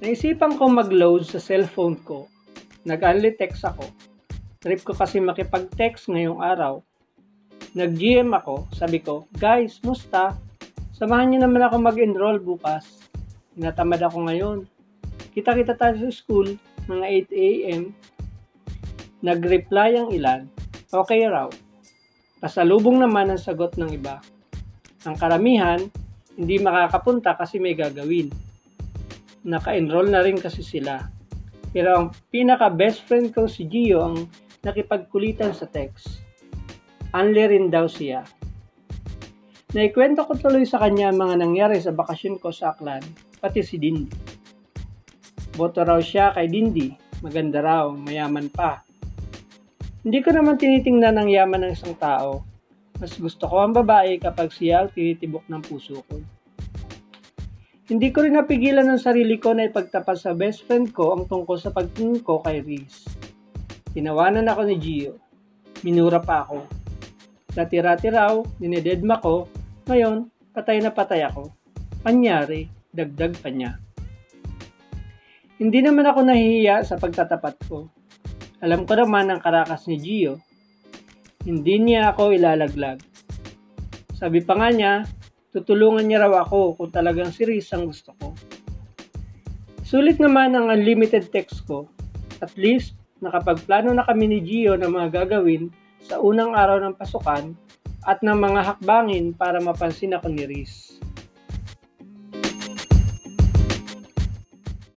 Naisipan ko mag-load sa cellphone ko. Nag-only text ako. Trip ko kasi makipag-text ngayong araw. Nag-GM ako, sabi ko, guys, musta? Samahan niyo naman ako mag-enroll bukas. Tinatamad ako ngayon. Kita-kita tayo sa school, mga 8 a.m. Nag-reply ang ilan, okay raw. Pasalubong naman ang sagot ng iba. Ang karamihan, hindi makakapunta kasi may gagawin. Naka-enroll na rin kasi sila. Pero ang pinaka-best friend ko si Gio ang nakipagkulitan sa text. Unli rin daw siya. Naikwento ko tuloy sa kanya ang mga nangyari sa bakasyon ko sa Aklan, pati si Dindi. Boto raw siya kay Dindi, maganda raw, mayaman pa. Hindi ko naman tinitingnan ang yaman ng isang tao. Mas gusto ko ang babae kapag siya ang tinitibok ng puso ko. Hindi ko rin napigilan ng sarili ko na ipagtapat sa best friend ko ang tungkol sa pagtingin ko kay Reese. Tinawanan ako ni Gio. Minura pa ako. Dati-rati raw, dinededma ko, ngayon, patay na patay ako. Panyari, dagdag pa niya. Hindi naman ako nahihiya sa pagtatapat ko. Alam ko naman ang karakas ni Gio. Hindi niya ako ilalaglag. Sabi pa nga niya, tutulungan niya raw ako kung talagang si Riz ang gusto ko. Sulit naman ang unlimited text ko. At least, nakapagplano na kami ni Gio ng mga gagawin sa unang araw ng pasukan at ng mga hakbangin para mapansin ako ni Riz.